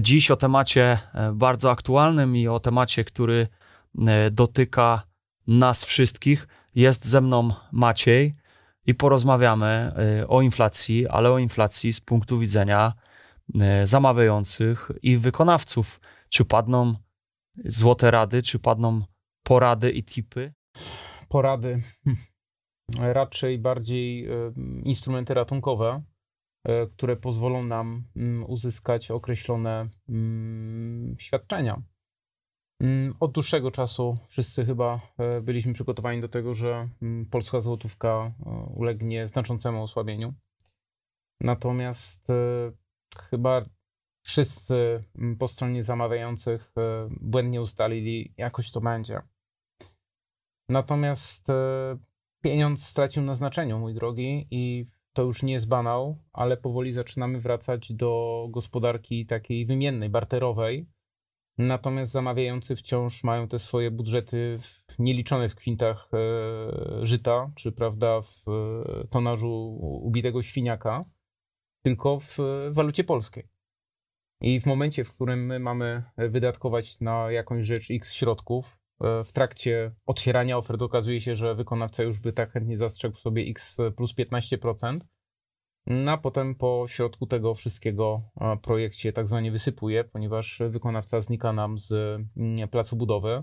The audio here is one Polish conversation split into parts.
dziś o temacie bardzo aktualnym i o temacie, który dotyka nas wszystkich. Jest ze mną Maciej i porozmawiamy o inflacji, ale o inflacji z punktu widzenia zamawiających i wykonawców. Czy padną złote rady, czy padną porady i tipy? Porady. Raczej bardziej e, instrumenty ratunkowe, e, które pozwolą nam mm, uzyskać określone mm, świadczenia. Mm, od dłuższego czasu wszyscy chyba e, byliśmy przygotowani do tego, że polska złotówka ulegnie znaczącemu osłabieniu. Natomiast chyba wszyscy po stronie zamawiających błędnie ustalili, jakoś to będzie. Natomiast e, pieniądz stracił na znaczeniu, mój drogi, i to już nie jest banał, ale powoli zaczynamy wracać do gospodarki takiej wymiennej, barterowej. Natomiast zamawiający wciąż mają te swoje budżety nieliczone w kwintach e, żyta, czy prawda, w e, tonażu ubitego świniaka, tylko w walucie polskiej. I w momencie, w którym my mamy wydatkować na jakąś rzecz x środków, E, w trakcie otwierania ofert okazuje się, że wykonawca już by tak chętnie zastrzegł sobie x plus 15%, no a potem po środku tego wszystkiego e, projekt się tak zwanie wysypuje, ponieważ wykonawca znika nam z mm, placu budowy,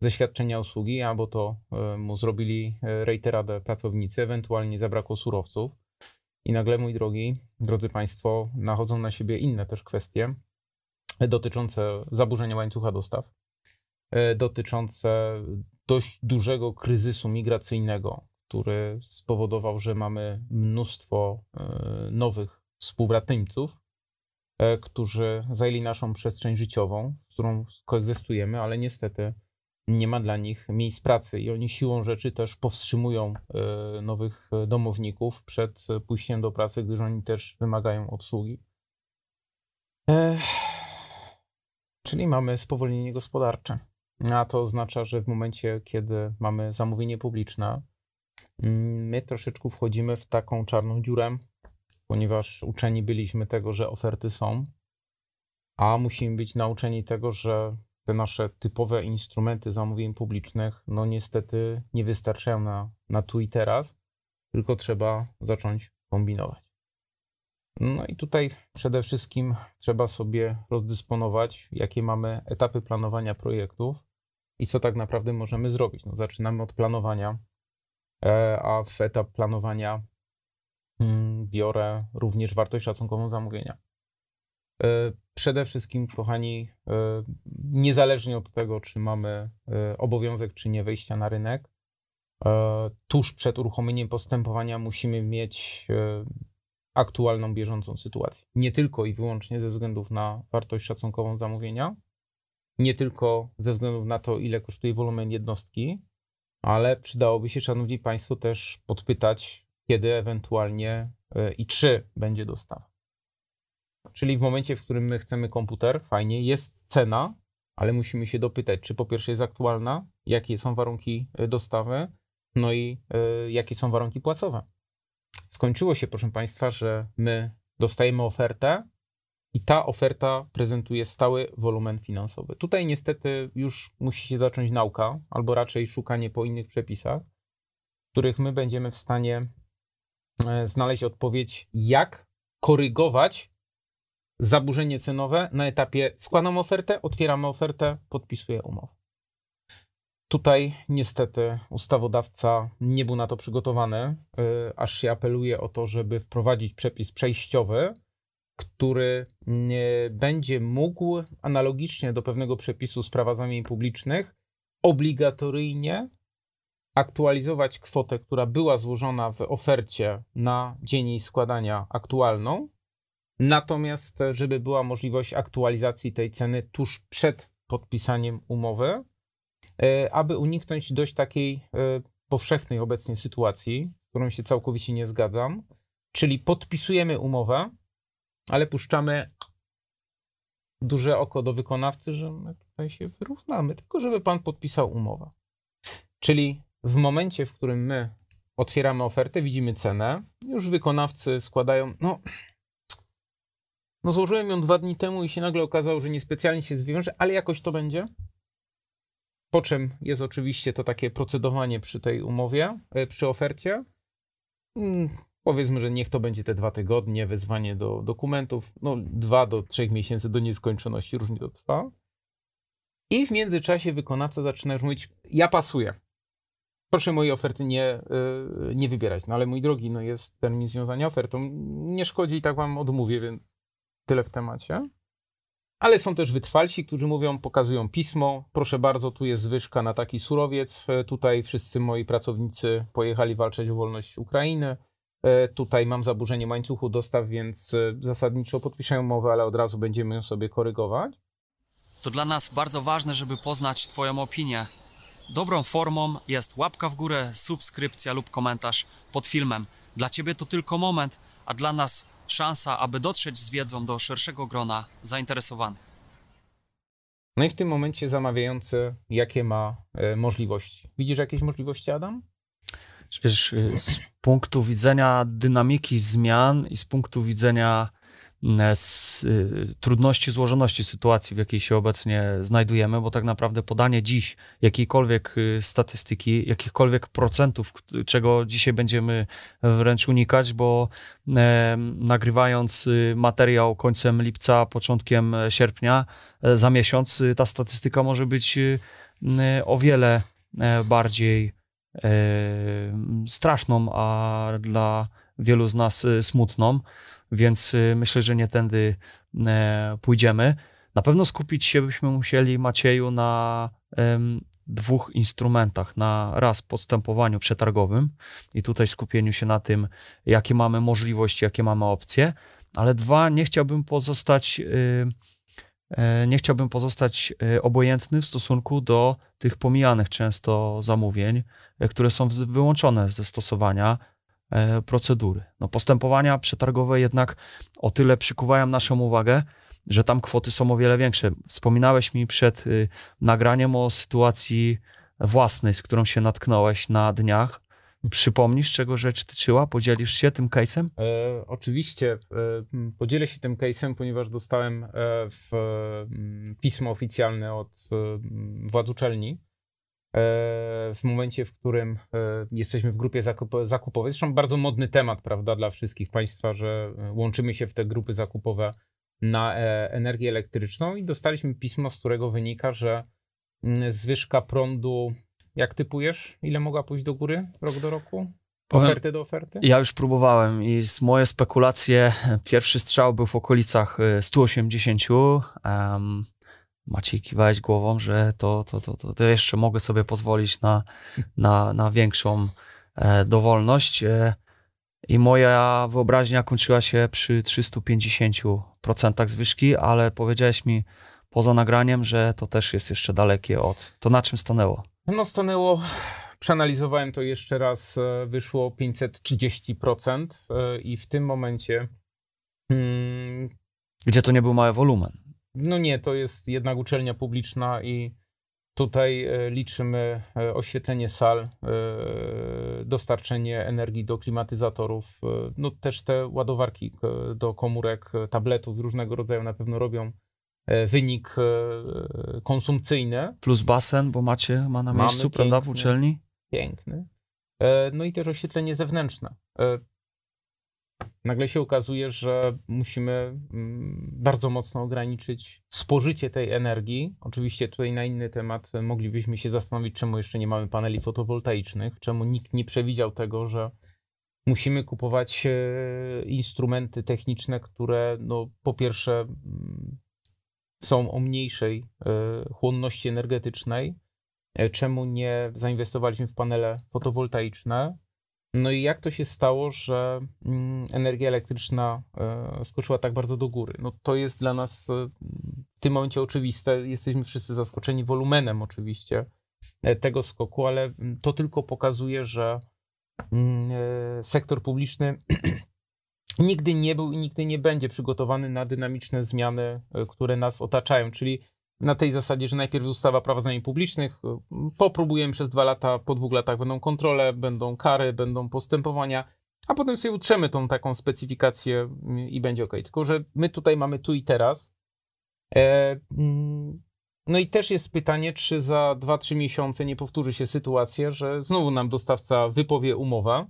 ze świadczenia usługi, albo to e, mu zrobili rejteradę pracownicy, ewentualnie zabrakło surowców. I nagle, mój drogi, drodzy Państwo, nachodzą na siebie inne też kwestie dotyczące zaburzenia łańcucha dostaw E, dotyczące dość dużego kryzysu migracyjnego, który spowodował, że mamy mnóstwo e, nowych współbratyńców, e, którzy zajęli naszą przestrzeń życiową, z którą koegzystujemy, ale niestety nie ma dla nich miejsc pracy i oni siłą rzeczy też powstrzymują nowych domowników przed pójściem do pracy, gdyż oni też wymagają obsługi. Czyli mamy spowolnienie gospodarcze. A to oznacza, że w momencie, kiedy mamy zamówienie publiczne, mm, my troszeczkę wchodzimy w taką czarną dziurę, ponieważ uczeni byliśmy tego, że oferty są, a musimy być nauczeni tego, że te nasze typowe instrumenty zamówień publicznych, no niestety nie wystarczają na, na tu i teraz, tylko trzeba zacząć kombinować. No i tutaj przede wszystkim trzeba sobie rozdysponować, jakie mamy etapy planowania projektów, i co tak naprawdę możemy zrobić. No, zaczynamy od planowania, e, a w etap planowania mm, biorę również wartość szacunkową zamówienia. E, przede wszystkim, kochani, e, niezależnie od tego, czy mamy obowiązek, czy nie wejścia na rynek, tuż przed uruchomieniem postępowania musimy mieć aktualną, bieżącą sytuację. Nie tylko i wyłącznie ze względów na wartość szacunkową zamówienia, nie tylko ze względu na to, ile kosztuje wolumen jednostki, ale przydałoby się, Szanowni Państwo, też podpytać, kiedy ewentualnie e, i czy będzie dostawa. Czyli w momencie, w którym my chcemy komputer, fajnie, jest cena, ale musimy się dopytać, czy po pierwsze jest aktualna, jakie są warunki e, dostawy, no i y, jakie są warunki płacowe. Skończyło się, proszę Państwa, że my dostajemy ofertę, i ta oferta prezentuje stały wolumen finansowy. Tutaj niestety już musi się zacząć nauka, albo raczej szukanie po innych przepisach, w których my będziemy w stanie e, znaleźć odpowiedź, jak korygować zaburzenie cenowe na etapie składam ofertę, otwieramy ofertę, podpisuję umowę. Tutaj niestety ustawodawca nie był na to przygotowany, e, aż się apeluje o to, żeby wprowadzić przepis przejściowy, który będzie mógł analogicznie do pewnego przepisu z prawa zamień publicznych obligatoryjnie aktualizować kwotę, która była złożona w ofercie na dzień jej składania aktualną, natomiast żeby była możliwość aktualizacji tej ceny tuż przed podpisaniem umowy, e, aby uniknąć dość takiej e, powszechnej obecnie sytuacji, z którą się całkowicie nie zgadzam, czyli podpisujemy umowę, ale puszczamy duże oko do wykonawcy, że my tutaj się wyrównamy, tylko żeby pan podpisał umowę. Czyli w momencie, w którym my otwieramy ofertę, widzimy cenę, już wykonawcy składają, no No złożyłem ją dwa dni temu i się nagle okazało, że niespecjalnie się zwiąże, ale jakoś to będzie. Po czym jest oczywiście to takie procedowanie przy tej umowie, e, przy ofercie. Powiedzmy, że niech to będzie te dwa tygodnie, wezwanie do dokumentów, no dwa do trzech miesięcy do nieskończoności, różnie to trwa. I w międzyczasie wykonawca zaczyna już mówić, ja pasuję. Proszę mojej oferty nie, yy, nie wybierać. No ale mój drogi, no jest termin związania ofertą. Nie szkodzi i tak wam odmówię, więc tyle w temacie. Ale są też wytrwalsi, którzy mówią, pokazują pismo. Proszę bardzo, tu jest zwyżka na taki surowiec. E, tutaj wszyscy moi pracownicy pojechali walczyć o wolność Ukrainy. E, tutaj mam zaburzenie łańcuchu dostaw, więc e, zasadniczo podpiszę umowę, ale od razu będziemy ją sobie korygować. To dla nas bardzo ważne, żeby poznać Twoją opinię. Dobrą formą jest łapka w górę, subskrypcja lub komentarz pod filmem. Dla Ciebie to tylko moment, a dla nas szansa, aby dotrzeć z wiedzą do szerszego grona zainteresowanych. No i w tym momencie zamawiający, jakie ma e, możliwości? Widzisz jakieś możliwości, Adam? Wiesz, y, z punktu widzenia dynamiki zmian i z punktu widzenia E, z y, trudności, złożoności sytuacji, w jakiej się obecnie znajdujemy, bo tak naprawdę podanie dziś jakiejkolwiek y, statystyki, jakichkolwiek procentów, czego dzisiaj będziemy wręcz unikać, bo e, nagrywając materiał końcem lipca, początkiem sierpnia, e, za miesiąc ta statystyka może być o wiele bardziej straszną, a dla wielu z nas smutną więc y, myślę, że nie tędy e, pójdziemy. Na pewno skupić się byśmy musieli, Macieju, na dwóch instrumentach. Na raz postępowaniu przetargowym i tutaj skupieniu się na tym, jakie mamy możliwości, jakie mamy opcje, ale dwa, nie chciałbym pozostać y, nie chciałbym pozostać e, obojętny w stosunku do tych pomijanych często zamówień, które są wyłączone ze stosowania E, procedury. No, postępowania przetargowe jednak o tyle przykuwają naszą uwagę, że tam kwoty są o wiele większe. Wspominałeś mi przed y, nagraniem o sytuacji własnej, z którą się natknąłeś na dniach. Przypomnisz, czego rzecz tyczyła? Podzielisz się tym case'em? E, oczywiście. E, podzielę się tym case'em, ponieważ dostałem e, w, pismo oficjalne od władz uczelni, E, w momencie, w którym e, jesteśmy w grupie zakupowej. Zresztą bardzo modny temat, prawda, dla wszystkich Państwa, że e, łączymy się w te grupy zakupowe na energię elektryczną i dostaliśmy pismo, z którego wynika, że mm, zwyżka prądu, jak typujesz, ile mogła pójść do góry rok do roku? Oferty do oferty? Ja już próbowałem i z moje spekulacje, pierwszy strzał był w okolicach 180. Um, Maciej kiwałeś głową, że to, to, to, to, to jeszcze mogę sobie pozwolić na, na, na większą e, dowolność. E, I moja wyobraźnia kończyła się przy 350% zwyżki, ale powiedziałeś mi poza nagraniem, że to też jest jeszcze dalekie od. To na czym stanęło? No, stanęło. Przeanalizowałem to jeszcze raz, e, wyszło 530% e, i w tym momencie. Hmm, Gdzie to nie był mały wolumen. No nie, to jest jednak uczelnia publiczna i tutaj e, liczymy oświetlenie sal, dostarczenie energii do klimatyzatorów, no też te ładowarki do komórek, tabletów różnego rodzaju na pewno robią wynik konsumpcyjny. Plus basen, bo macie, ma na miejscu, Mamy prawda, w uczelni? Piękny. No i też oświetlenie zewnętrzne nagle się okazuje, że musimy mm, bardzo mocno ograniczyć spożycie tej energii. Oczywiście tutaj na inny temat moglibyśmy się zastanowić, czemu jeszcze nie mamy paneli fotowoltaicznych, czemu nikt nie przewidział tego, że musimy kupować e, instrumenty techniczne, które no, po pierwsze mm, są o mniejszej e, chłonności energetycznej. E, czemu nie zainwestowaliśmy w panele fotowoltaiczne? No i jak to się stało, że mm, energia elektryczna e, skoczyła tak bardzo do góry? No to jest dla nas w tym momencie oczywiste. Jesteśmy wszyscy zaskoczeni wolumenem oczywiście tego skoku, ale mm, to tylko pokazuje, że mm, sektor publiczny nigdy nie był i nigdy nie będzie przygotowany na dynamiczne zmiany, które nas otaczają, czyli na tej zasadzie, że najpierw ustawa prawa zamian publicznych, popróbujemy przez dwa lata, po dwóch latach będą kontrole, będą kary, będą postępowania a potem sobie utrzemy tą taką specyfikację i będzie ok. Tylko, że my tutaj mamy tu i teraz. E, mm, no i też jest pytanie, czy za 2-3 miesiące nie powtórzy się sytuacja, że znowu nam dostawca wypowie umowę.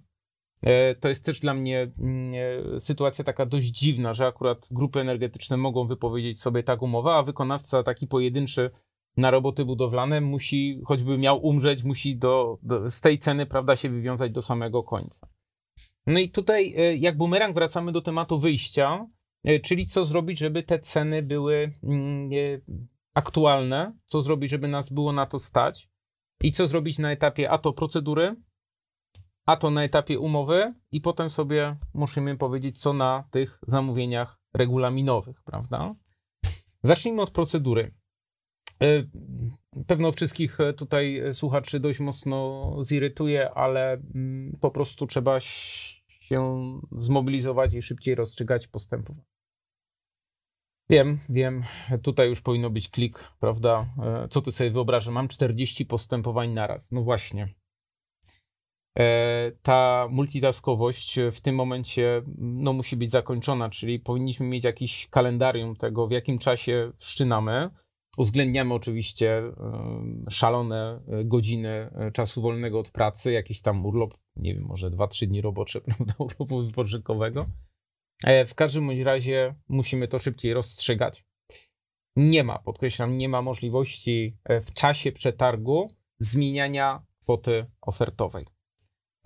E, to jest też dla mnie mm, e, sytuacja taka dość dziwna, że akurat grupy energetyczne mogą wypowiedzieć sobie tak umowę, a wykonawca taki pojedynczy na roboty budowlane musi, choćby miał umrzeć, musi do, do, z tej ceny, prawda, się wywiązać do samego końca. No i tutaj e, jak bumerang wracamy do tematu wyjścia, czyli co zrobić, żeby te ceny były mm, aktualne, co zrobić, żeby nas było na to stać i co zrobić na etapie a to procedury, a to na etapie umowy i potem sobie musimy powiedzieć, co na tych zamówieniach regulaminowych, prawda? Zacznijmy od procedury. E, pewno wszystkich tutaj słuchaczy dość mocno zirytuje, ale mm, po prostu trzeba się zmobilizować i szybciej rozstrzygać postępowanie. Wiem, wiem, tutaj już powinno być klik, prawda? E, co ty sobie wyobrażasz? Mam 40 postępowań naraz. No właśnie. E, ta multitaskowość w tym momencie no, musi być zakończona, czyli powinniśmy mieć jakiś kalendarium tego, w jakim czasie wszczynamy. Uwzględniamy oczywiście e, szalone godziny czasu wolnego od pracy, jakiś tam urlop, nie wiem, może 2-3 dni robocze, prawda, urlopu wypoczynkowego E, w każdym razie musimy to szybciej rozstrzygać. Nie ma, podkreślam, nie ma możliwości e, w czasie przetargu zmieniania kwoty ofertowej.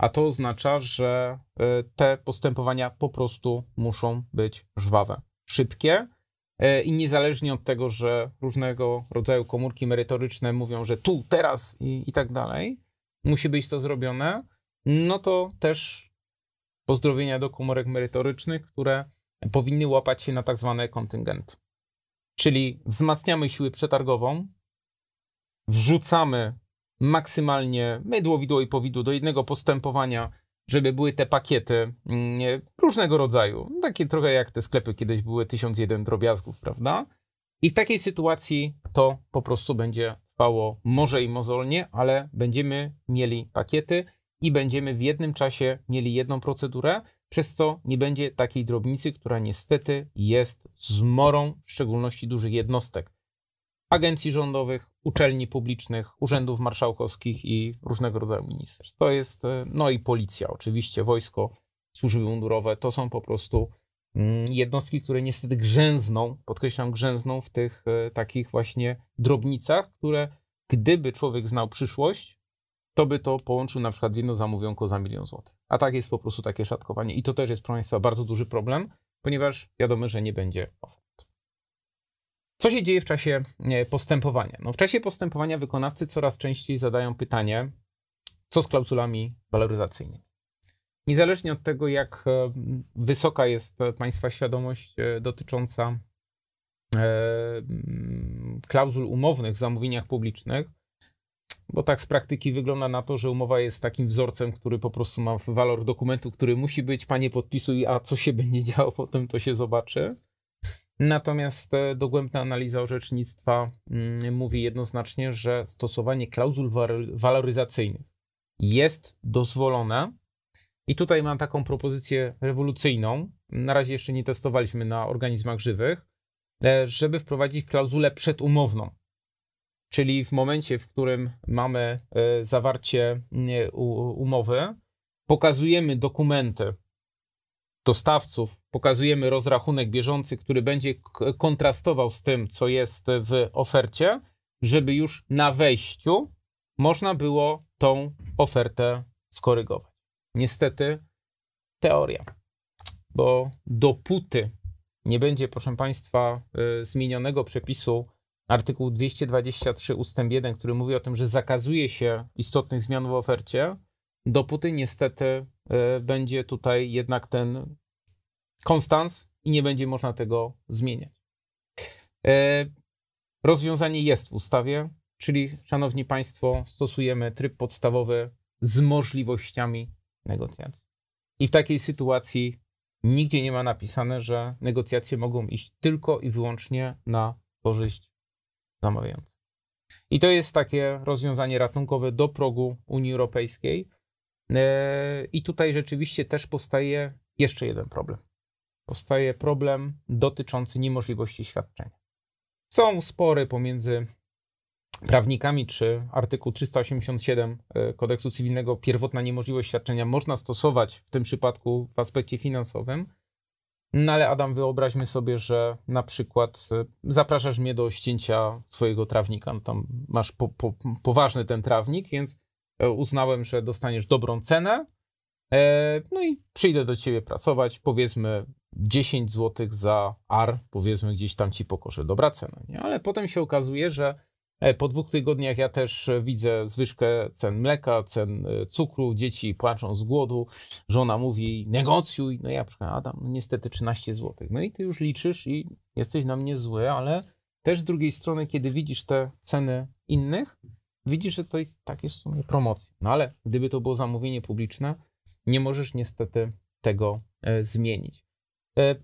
A to oznacza, że e, te postępowania po prostu muszą być żwawe, szybkie i niezależnie od tego, że różnego rodzaju komórki merytoryczne mówią, że tu, teraz i, i tak dalej, musi być to zrobione, no to też pozdrowienia do komórek merytorycznych, które powinny łapać się na tak zwane kontyngenty. Czyli wzmacniamy siłę przetargową, wrzucamy maksymalnie mydło, widło i powidło do jednego postępowania, żeby były te pakiety mm, różnego rodzaju. Takie trochę jak te sklepy kiedyś były 1001 drobiazgów, prawda? I w takiej sytuacji to po prostu będzie trwało może i mozolnie, ale będziemy mieli pakiety i będziemy w jednym czasie mieli jedną procedurę, przez co nie będzie takiej drobnicy, która niestety jest zmorą, w szczególności dużych jednostek, agencji rządowych, uczelni publicznych, urzędów marszałkowskich i różnego rodzaju ministerstw. To jest, e, no i policja, oczywiście, wojsko, służby mundurowe, to są po prostu mm, jednostki, które niestety grzęzną, podkreślam, grzęzną w tych e, takich właśnie drobnicach, które gdyby człowiek znał przyszłość, to by to połączył na przykład w jedno zamówionko za milion złotych. A tak jest po prostu takie szatkowanie. I to też jest, proszę Państwa, bardzo duży problem, ponieważ wiadomo, że nie będzie ofert. Co się dzieje w czasie postępowania? No, w czasie postępowania wykonawcy coraz częściej zadają pytanie, co z klauzulami waloryzacyjnymi. Niezależnie od tego, jak e, wysoka jest Państwa świadomość e, dotycząca e, klauzul umownych w zamówieniach publicznych, bo tak z praktyki wygląda na to, że umowa jest takim wzorcem, który po prostu ma walor dokumentu, który musi być, panie podpisuj, a co się będzie działo potem, to się zobaczy. Natomiast e, dogłębna analiza orzecznictwa mm, mówi jednoznacznie, że stosowanie klauzul waloryzacyjnych jest dozwolone. I tutaj mam taką propozycję rewolucyjną. Na razie jeszcze nie testowaliśmy na organizmach żywych, e, żeby wprowadzić klauzulę przedumowną. Czyli w momencie, w którym mamy e, zawarcie umowy, pokazujemy dokumenty dostawców, pokazujemy rozrachunek bieżący, który będzie kontrastował z tym, co jest w ofercie, żeby już na wejściu można było tą ofertę skorygować. Niestety teoria, bo dopóty nie będzie, proszę Państwa, e, zmienionego przepisu artykuł 223 ustęp 1, który mówi o tym, że zakazuje się istotnych zmian w ofercie, dopóty niestety y, będzie tutaj jednak ten konstans i nie będzie można tego zmieniać. Y, rozwiązanie jest w ustawie, czyli, szanowni państwo, stosujemy tryb podstawowy z możliwościami negocjacji. I w takiej sytuacji nigdzie nie ma napisane, że negocjacje mogą iść tylko i wyłącznie na korzyść zamawiający. I to jest takie rozwiązanie ratunkowe do progu Unii Europejskiej. I tutaj rzeczywiście też powstaje jeszcze jeden problem. Powstaje problem dotyczący niemożliwości świadczenia. Są spory pomiędzy prawnikami, czy artykuł 387 e, kodeksu cywilnego, pierwotna niemożliwość świadczenia można stosować w tym przypadku w aspekcie finansowym. No ale Adam, wyobraźmy sobie, że na przykład e, zapraszasz mnie do ścięcia swojego trawnika. No tam masz po, po, poważny ten trawnik, więc uznałem, że dostaniesz dobrą cenę. No i przyjdę do ciebie pracować, powiedzmy 10 zł za ar, powiedzmy gdzieś tam ci pokoszę. Dobra cena, nie? Ale potem się okazuje, że E, po dwóch tygodniach ja też e, widzę zwyżkę cen mleka, cen e, cukru, dzieci płaczą z głodu, żona mówi negocjuj, no ja przykład Adam, no niestety 13 zł. No i ty już liczysz i jesteś na mnie zły, ale też z drugiej strony, kiedy widzisz te ceny innych, widzisz, że to i tak jest w sumie promocja. No ale gdyby to było zamówienie publiczne, nie możesz niestety tego e, zmienić. E,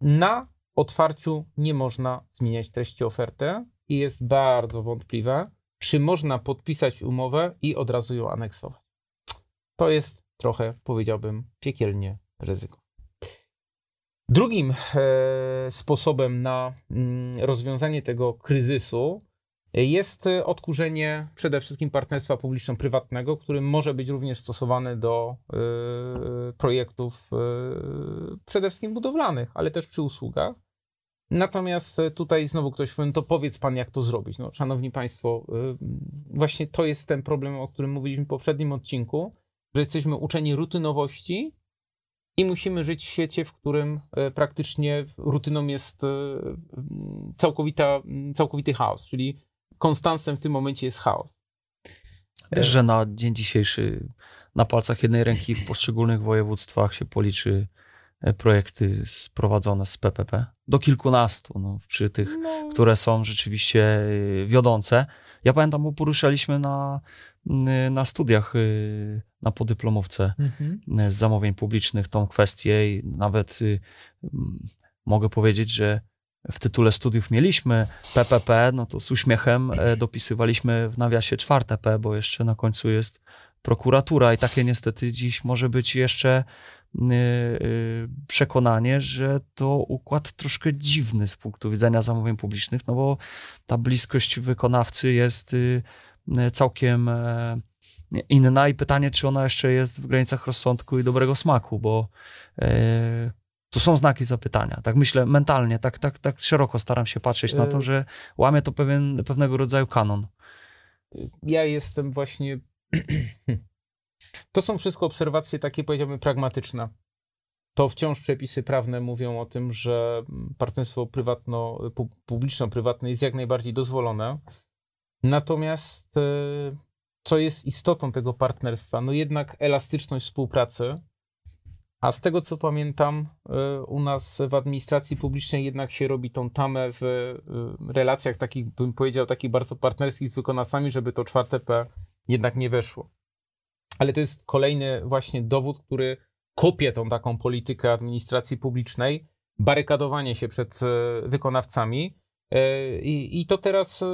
na otwarciu nie można zmieniać treści oferty, i jest bardzo wątpliwe, czy można podpisać umowę i od razu ją aneksować. To jest trochę, powiedziałbym, piekielnie ryzyko. Drugim e, sposobem na mm, rozwiązanie tego kryzysu jest odkurzenie przede wszystkim partnerstwa publiczno-prywatnego, który może być również stosowany do y, projektów y, przede wszystkim budowlanych, ale też przy usługach. Natomiast tutaj znowu ktoś powie, no to powiedz pan, jak to zrobić. No, szanowni państwo, właśnie to jest ten problem, o którym mówiliśmy w poprzednim odcinku, że jesteśmy uczeni rutynowości i musimy żyć w świecie, w którym praktycznie rutyną jest całkowita, całkowity chaos, czyli konstansem w tym momencie jest chaos. Wiesz, że na dzień dzisiejszy na palcach jednej ręki w poszczególnych województwach się policzy E, projekty sprowadzone z PPP do kilkunastu, no, przy tych, no. które są rzeczywiście e, wiodące. Ja pamiętam, bo poruszaliśmy na, na studiach e, na podyplomówce mhm. z zamówień publicznych tą kwestię i nawet mogę powiedzieć, że w tytule studiów mieliśmy PPP, no to z uśmiechem dopisywaliśmy w nawiasie czwarte P, bo jeszcze na końcu jest prokuratura i takie niestety dziś może być jeszcze Y, y, przekonanie, że to układ troszkę dziwny z punktu widzenia zamówień publicznych, no bo ta bliskość wykonawcy jest y, całkiem e, inna i pytanie, czy ona jeszcze jest w granicach rozsądku i dobrego smaku, bo e, to są znaki zapytania. Tak myślę mentalnie, tak, tak, tak szeroko staram się patrzeć na to, że łamie to pewien, pewnego rodzaju kanon. Ja jestem właśnie To są wszystko obserwacje takie, powiedziałbym, pragmatyczne. To wciąż przepisy prawne mówią o tym, że partnerstwo prywatno, publiczno-prywatne jest jak najbardziej dozwolone. Natomiast e, co jest istotą tego partnerstwa? No jednak elastyczność współpracy. A z tego co pamiętam, e, u nas w administracji publicznej jednak się robi tą tamę w e, relacjach takich, bym powiedział, takich bardzo partnerskich z wykonawcami, żeby to czwarte P jednak nie weszło ale to jest kolejny właśnie dowód, który kopie tą taką politykę administracji publicznej, barykadowanie się przed e, wykonawcami. I, I, to teraz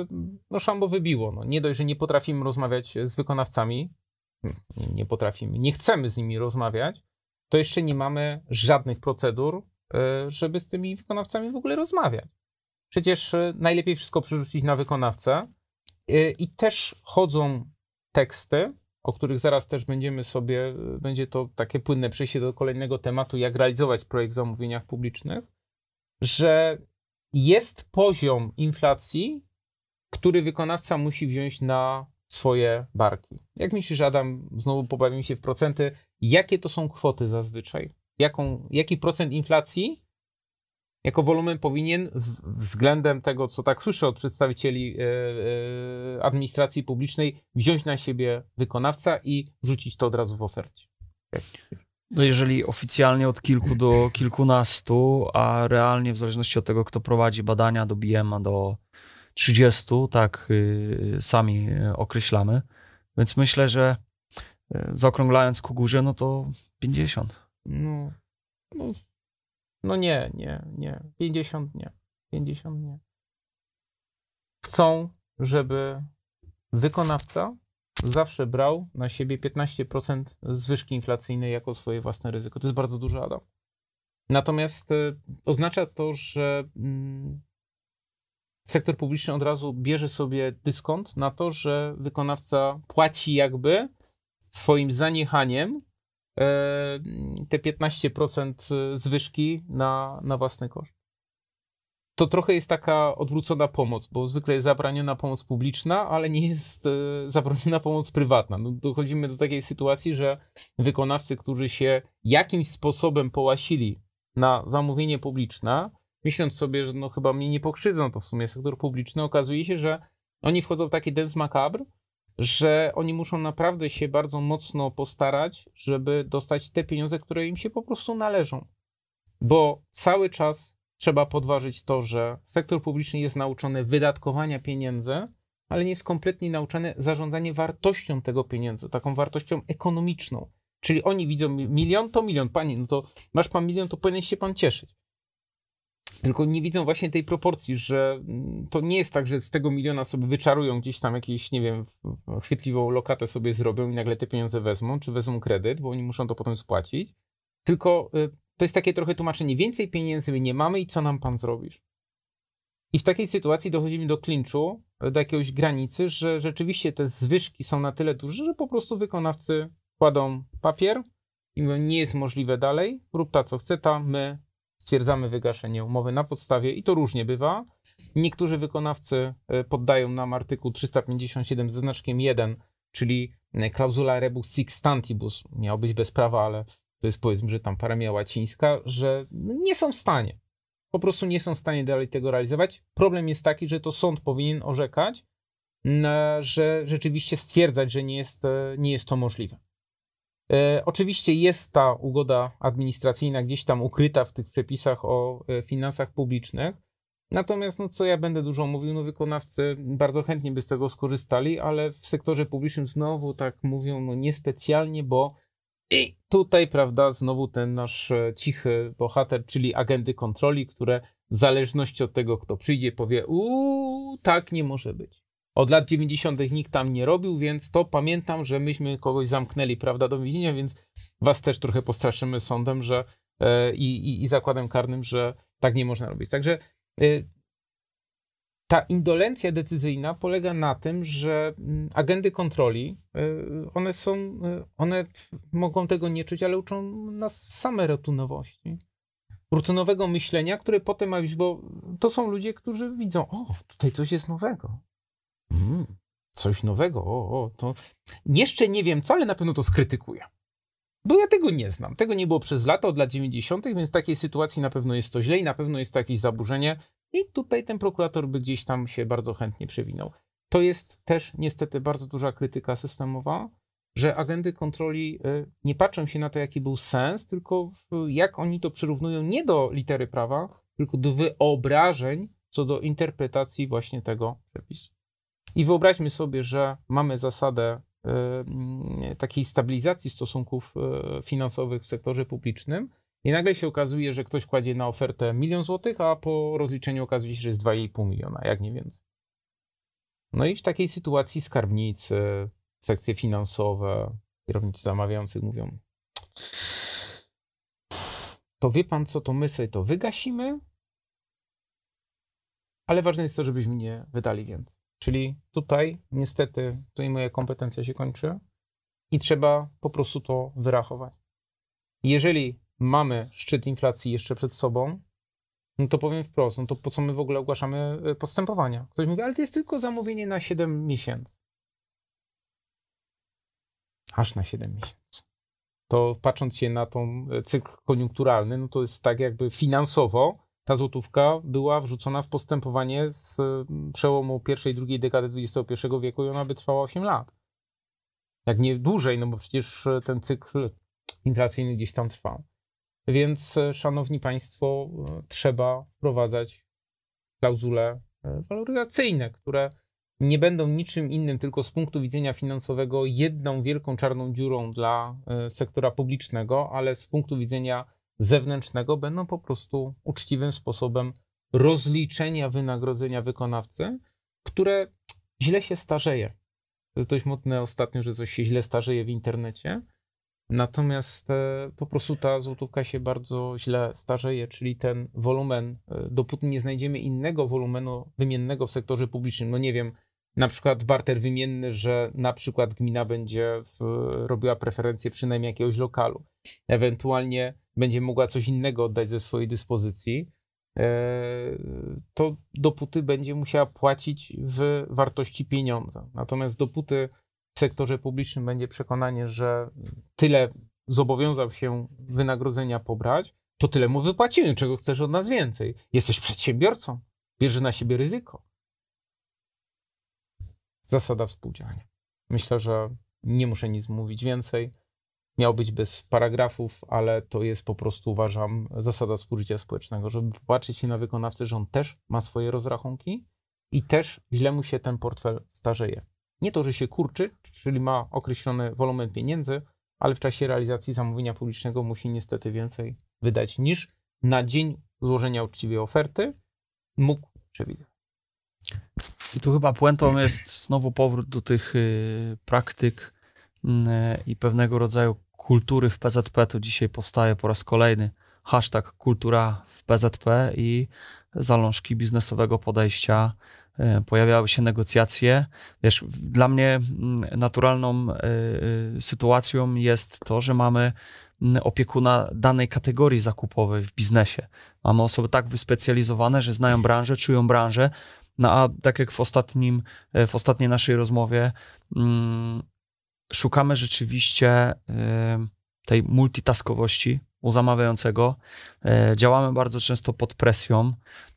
no, szambo wybiło. No, nie dość, że nie potrafimy rozmawiać z wykonawcami, nie potrafimy, nie chcemy z nimi rozmawiać, to jeszcze nie mamy żadnych procedur, żeby z tymi wykonawcami w ogóle rozmawiać. Przecież najlepiej wszystko przerzucić na wykonawcę i też chodzą teksty, o których zaraz też będziemy sobie, będzie to takie płynne przejście do kolejnego tematu, jak realizować projekt w zamówieniach publicznych, że jest poziom inflacji, który wykonawca musi wziąć na swoje barki. Jak myślisz, Adam, znowu pobawimy się w procenty, jakie to są kwoty zazwyczaj? Jaką, jaki procent inflacji jako wolumen powinien względem tego, co tak słyszę od przedstawicieli e, e, administracji publicznej, wziąć na siebie wykonawca i wrzucić to od razu w ofercie. No jeżeli oficjalnie od kilku do kilkunastu, a realnie w zależności od tego, kto prowadzi badania do BM do 30, tak y, sami określamy. Więc myślę, że y, zaokrąglając ku górze, no to 50. No, no no nie, nie, nie. 50 nie. 50 nie. Chcą, żeby wykonawca zawsze brał na siebie 15% zwyżki inflacyjnej jako swoje własne ryzyko. To jest bardzo dużo, Adam. Natomiast y, oznacza to, że mm, sektor publiczny od razu bierze sobie dyskont na to, że wykonawca płaci jakby swoim zaniechaniem e, te 15% zwyżki na, na własny koszt. To trochę jest taka odwrócona pomoc, bo zwykle jest zabroniona pomoc publiczna, ale nie jest e, zabroniona pomoc prywatna. No, dochodzimy do takiej sytuacji, że wykonawcy, którzy się jakimś sposobem połasili na zamówienie publiczne, myśląc sobie, że no chyba mnie nie pokrzywdzą, to w sumie sektor publiczny, okazuje się, że oni wchodzą w taki dance macabre, że oni muszą naprawdę się bardzo mocno postarać, żeby dostać te pieniądze, które im się po prostu należą. Bo cały czas trzeba podważyć to, że sektor publiczny jest nauczony wydatkowania pieniędzy, ale nie jest kompletnie nauczony zarządzania wartością tego pieniędzy, taką wartością ekonomiczną. Czyli oni widzą milion, to milion. Panie, no to masz pan milion, to powinien się pan cieszyć. Tylko nie widzą właśnie tej proporcji, że to nie jest tak, że z tego miliona sobie wyczarują gdzieś tam jakieś, nie wiem, chwytliwą lokatę sobie zrobią i nagle te pieniądze wezmą, czy wezmą kredyt, bo oni muszą to potem spłacić. Tylko y, to jest takie trochę tłumaczenie, więcej pieniędzy nie mamy i co nam pan zrobisz? I w takiej sytuacji dochodzimy do klinczu, do jakiejś granicy, że rzeczywiście te zwyżki są na tyle duże, że po prostu wykonawcy kładą papier i mówią, nie jest możliwe dalej, rób ta co chce ta, my stwierdzamy wygaszenie umowy na podstawie i to różnie bywa. Niektórzy wykonawcy e, poddają nam artykuł 357 ze znaczkiem 1, czyli e, klauzula rebus sic stantibus, miał być bez prawa, ale to jest powiedzmy, że tam paramia łacińska, że no, nie są w stanie. Po prostu nie są w stanie dalej tego realizować. Problem jest taki, że to sąd powinien orzekać, że rzeczywiście stwierdzać, że nie jest, e, nie jest to możliwe. E, oczywiście jest ta ugoda administracyjna gdzieś tam ukryta w tych przepisach o e, finansach publicznych. Natomiast, no co ja będę dużo mówił, no wykonawcy bardzo chętnie by z tego skorzystali, ale w sektorze publicznym znowu tak mówią, no niespecjalnie, bo i tutaj, prawda, znowu ten nasz e, cichy bohater, czyli agendy kontroli, które w zależności od tego, kto przyjdzie, powie, uuu, tak nie może być. Od lat 90. nikt tam nie robił, więc to pamiętam, że myśmy kogoś zamknęli, prawda, do więzienia, więc was też trochę postraszymy sądem, że e, i, i, i zakładem karnym, że tak nie można robić. Także e, ta indolencja decyzyjna polega na tym, że mm, agendy kontroli, e, one są, one mogą tego nie czuć, ale uczą nas same rutynowości. Rutynowego myślenia, które potem ma być, bo to są ludzie, którzy widzą, o, tutaj coś jest nowego. Mm, coś nowego, o, o, to jeszcze nie wiem co, ale na pewno to skrytykuję. Bo ja tego nie znam. Tego nie było przez lata, od lat 90., więc w takiej sytuacji na pewno jest to źle i na pewno jest to jakieś zaburzenie. I tutaj ten prokurator by gdzieś tam się bardzo chętnie przewinął. To jest też niestety bardzo duża krytyka systemowa, że agendy kontroli y, nie patrzą się na to, jaki był sens, tylko jak oni to przyrównują nie do litery prawa, tylko do wyobrażeń co do interpretacji właśnie tego przepisu. I wyobraźmy sobie, że mamy zasadę y, takiej stabilizacji stosunków y, finansowych w sektorze publicznym i nagle się okazuje, że ktoś kładzie na ofertę milion złotych, a po rozliczeniu okazuje się, że jest 2,5 miliona, jak nie więcej. No i w takiej sytuacji skarbnicy, sekcje finansowe, kierownicy zamawiających mówią to wie pan co, to my sobie to wygasimy, ale ważne jest to, żebyśmy nie wydali więcej. Czyli tutaj niestety tutaj moja kompetencja się kończy i trzeba po prostu to wyrachować. Jeżeli mamy szczyt inflacji jeszcze przed sobą, no to powiem wprost, no to po co my w ogóle ogłaszamy e, postępowania? Ktoś mówi, ale to jest tylko zamówienie na 7 miesięcy. Aż na 7 miesięcy. To patrząc się na tą e, cykl koniunkturalny, no to jest tak jakby finansowo ta złotówka była wrzucona w postępowanie z mm, przełomu pierwszej i drugiej dekady XXI wieku i ona by trwała 8 lat. Jak nie dłużej, no bo przecież e, ten cykl inflacyjny gdzieś tam trwał. Więc, e, szanowni państwo, e, trzeba wprowadzać klauzule waloryzacyjne, które nie będą niczym innym, tylko z punktu widzenia finansowego jedną wielką czarną dziurą dla sektora publicznego, ale z punktu widzenia zewnętrznego będą po prostu uczciwym sposobem rozliczenia wynagrodzenia wykonawcy, które źle się starzeje. To jest dość mocne ostatnio, że coś się źle starzeje w internecie. Natomiast e, po prostu ta złotówka się bardzo źle starzeje, czyli ten wolumen, e, dopóty nie znajdziemy innego wolumenu wymiennego w sektorze publicznym, no nie wiem, na przykład barter wymienny, że na przykład gmina będzie w, robiła preferencję przynajmniej jakiegoś lokalu, ewentualnie będzie mogła coś innego oddać ze swojej dyspozycji, e, to dopóty będzie musiała płacić w wartości pieniądza. Natomiast dopóty w sektorze publicznym będzie przekonanie, że tyle zobowiązał się wynagrodzenia pobrać, to tyle mu wypłacimy, czego chcesz od nas więcej. Jesteś przedsiębiorcą, bierzesz na siebie ryzyko. Zasada współdziałania. Myślę, że nie muszę nic mówić więcej. Miał być bez paragrafów, ale to jest po prostu, uważam, zasada współżycia społecznego, żeby popatrzeć się na wykonawcę, że on też ma swoje rozrachunki i też źle mu się ten portfel starzeje. Nie to, że się kurczy, czyli ma określony wolumen pieniędzy, ale w czasie realizacji zamówienia publicznego musi niestety więcej wydać niż na dzień złożenia uczciwej oferty mógł przewidywać. I tu chyba puentą jest znowu powrót do tych y, praktyk i pewnego rodzaju kultury w PZP. Tu dzisiaj powstaje po raz kolejny hashtag kultura w PZP i zalążki biznesowego podejścia E, pojawiały się negocjacje. Wiesz, dla mnie naturalną e, e, sytuacją jest to, że mamy opiekuna danej kategorii zakupowej w biznesie. Mamy osoby tak wyspecjalizowane, że znają branżę, czują branżę, no a tak jak w, ostatnim, w ostatniej naszej rozmowie, szukamy rzeczywiście tej multitaskowości, u zamawiającego. E, działamy bardzo często pod presją.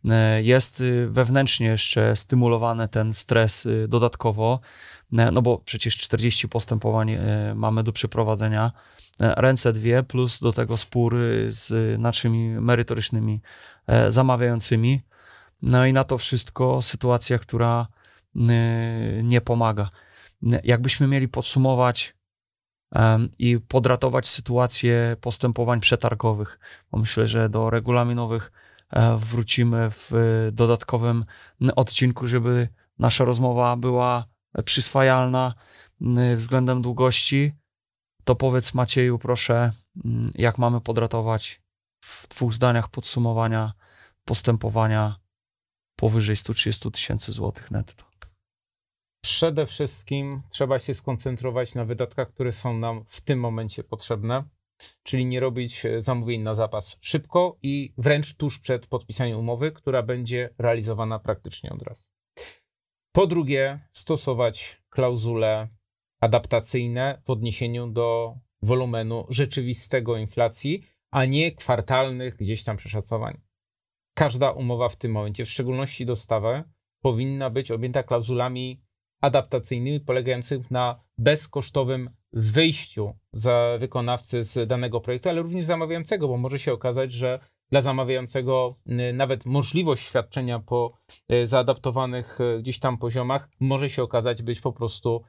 E, jest y, wewnętrznie jeszcze stymulowany ten stres y, dodatkowo, e, no bo przecież 40 postępowań mamy do przeprowadzenia. Ręce dwie, plus do tego spór z naszymi merytorycznymi zamawiającymi. No i na to wszystko sytuacja, która nie pomaga. Jakbyśmy mieli podsumować i podratować sytuację postępowań przetargowych. Bo myślę, że do regulaminowych e, wrócimy w dodatkowym odcinku, żeby nasza rozmowa była przyswajalna względem długości. To powiedz Macieju, proszę, jak mamy podratować w dwóch zdaniach podsumowania postępowania powyżej 130 tysięcy złotych netto. Przede wszystkim trzeba się skoncentrować na wydatkach, które są nam w tym momencie potrzebne, czyli nie robić e, zamówień na zapas szybko i wręcz tuż przed podpisaniem umowy, która będzie realizowana praktycznie od razu. Po drugie, stosować klauzule adaptacyjne w odniesieniu do wolumenu rzeczywistego inflacji, a nie kwartalnych gdzieś tam przeszacowań. Każda umowa w tym momencie, w szczególności dostawę, powinna być objęta klauzulami adaptacyjnymi polegających na bezkosztowym wyjściu za wykonawcy z danego projektu, ale również zamawiającego, bo może się okazać, że dla zamawiającego y, nawet możliwość świadczenia po y, zaadaptowanych y, gdzieś tam poziomach może się okazać być po prostu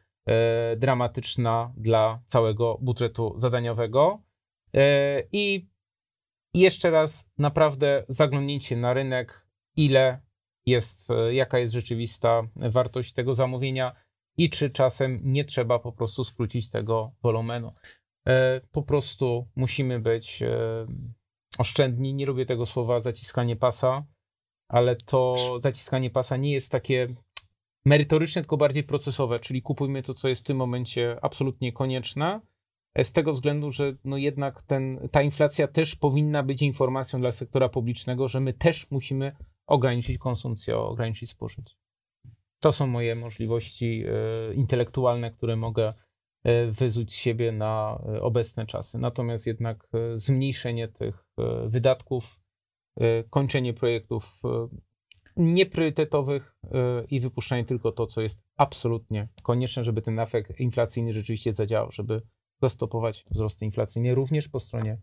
dramatyczna dla całego budżetu zadaniowego. I jeszcze raz naprawdę zaglądnięcie na rynek, ile jest, e, jaka jest rzeczywista wartość tego zamówienia i czy czasem nie trzeba po prostu skrócić tego wolumenu. E, po prostu musimy być e, oszczędni. Nie lubię tego słowa zaciskanie pasa, ale to zaciskanie pasa nie jest takie merytoryczne, tylko bardziej procesowe, czyli kupujmy to, co jest w tym momencie absolutnie konieczne. Z tego względu, że no jednak ten, ta inflacja też powinna być informacją dla sektora publicznego, że my też musimy ograniczyć konsumpcję, ograniczyć spożycie. To są moje możliwości e, intelektualne, które mogę e, wyzuć z siebie na e, obecne czasy. Natomiast jednak zmniejszenie tych wydatków, kończenie projektów niepriorytetowych i wypuszczanie tylko to, co jest absolutnie konieczne, żeby ten efekt inflacyjny rzeczywiście zadziałał, żeby zastopować wzrost inflacyjny również po stronie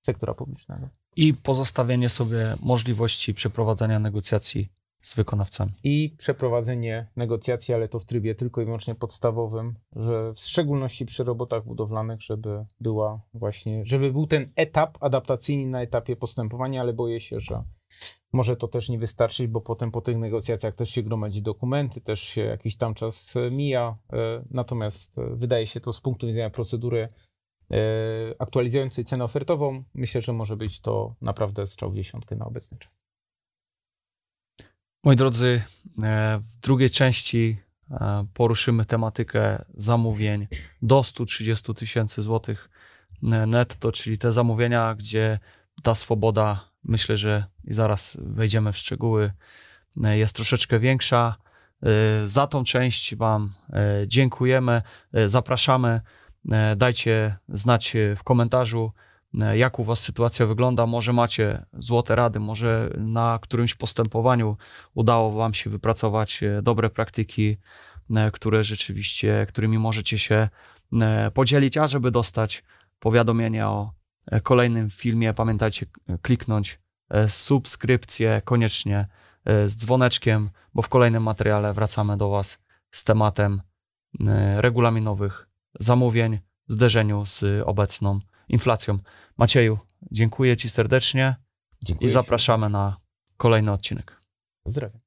sektora publicznego. I pozostawienie sobie możliwości przeprowadzania negocjacji z wykonawcami. I przeprowadzenie negocjacji, ale to w trybie tylko i wyłącznie podstawowym, że w szczególności przy robotach budowlanych, żeby była właśnie, żeby był ten etap adaptacyjny na etapie postępowania, ale boję się, że Może to też nie wystarczyć, bo potem po tych negocjacjach też się gromadzi dokumenty, też się jakiś tam czas mija. Natomiast wydaje się to z punktu widzenia procedury aktualizującej cenę ofertową, myślę, że może być to naprawdę strzał w dziesiątkę na obecny czas. Moi drodzy, w drugiej części E, poruszymy tematykę zamówień do 130 tysięcy złotych e, netto, czyli te zamówienia, gdzie ta swoboda, myślę, że i zaraz wejdziemy w szczegóły, e, jest troszeczkę większa. Za tą część Wam dziękujemy, zapraszamy. Dajcie znać w komentarzu, jak u Was sytuacja wygląda. Może macie złote rady, może na którymś postępowaniu udało Wam się wypracować dobre praktyki, które rzeczywiście, którymi możecie się podzielić, a żeby dostać powiadomienie o kolejnym filmie, pamiętajcie kliknąć subskrypcję koniecznie z dzwoneczkiem, bo w kolejnym materiale wracamy do Was z tematem regulaminowych zamówień w zderzeniu z obecną inflacją. Macieju, dziękuję Ci serdecznie dziękuję i zapraszamy się. na kolejny odcinek. Pozdrawiam.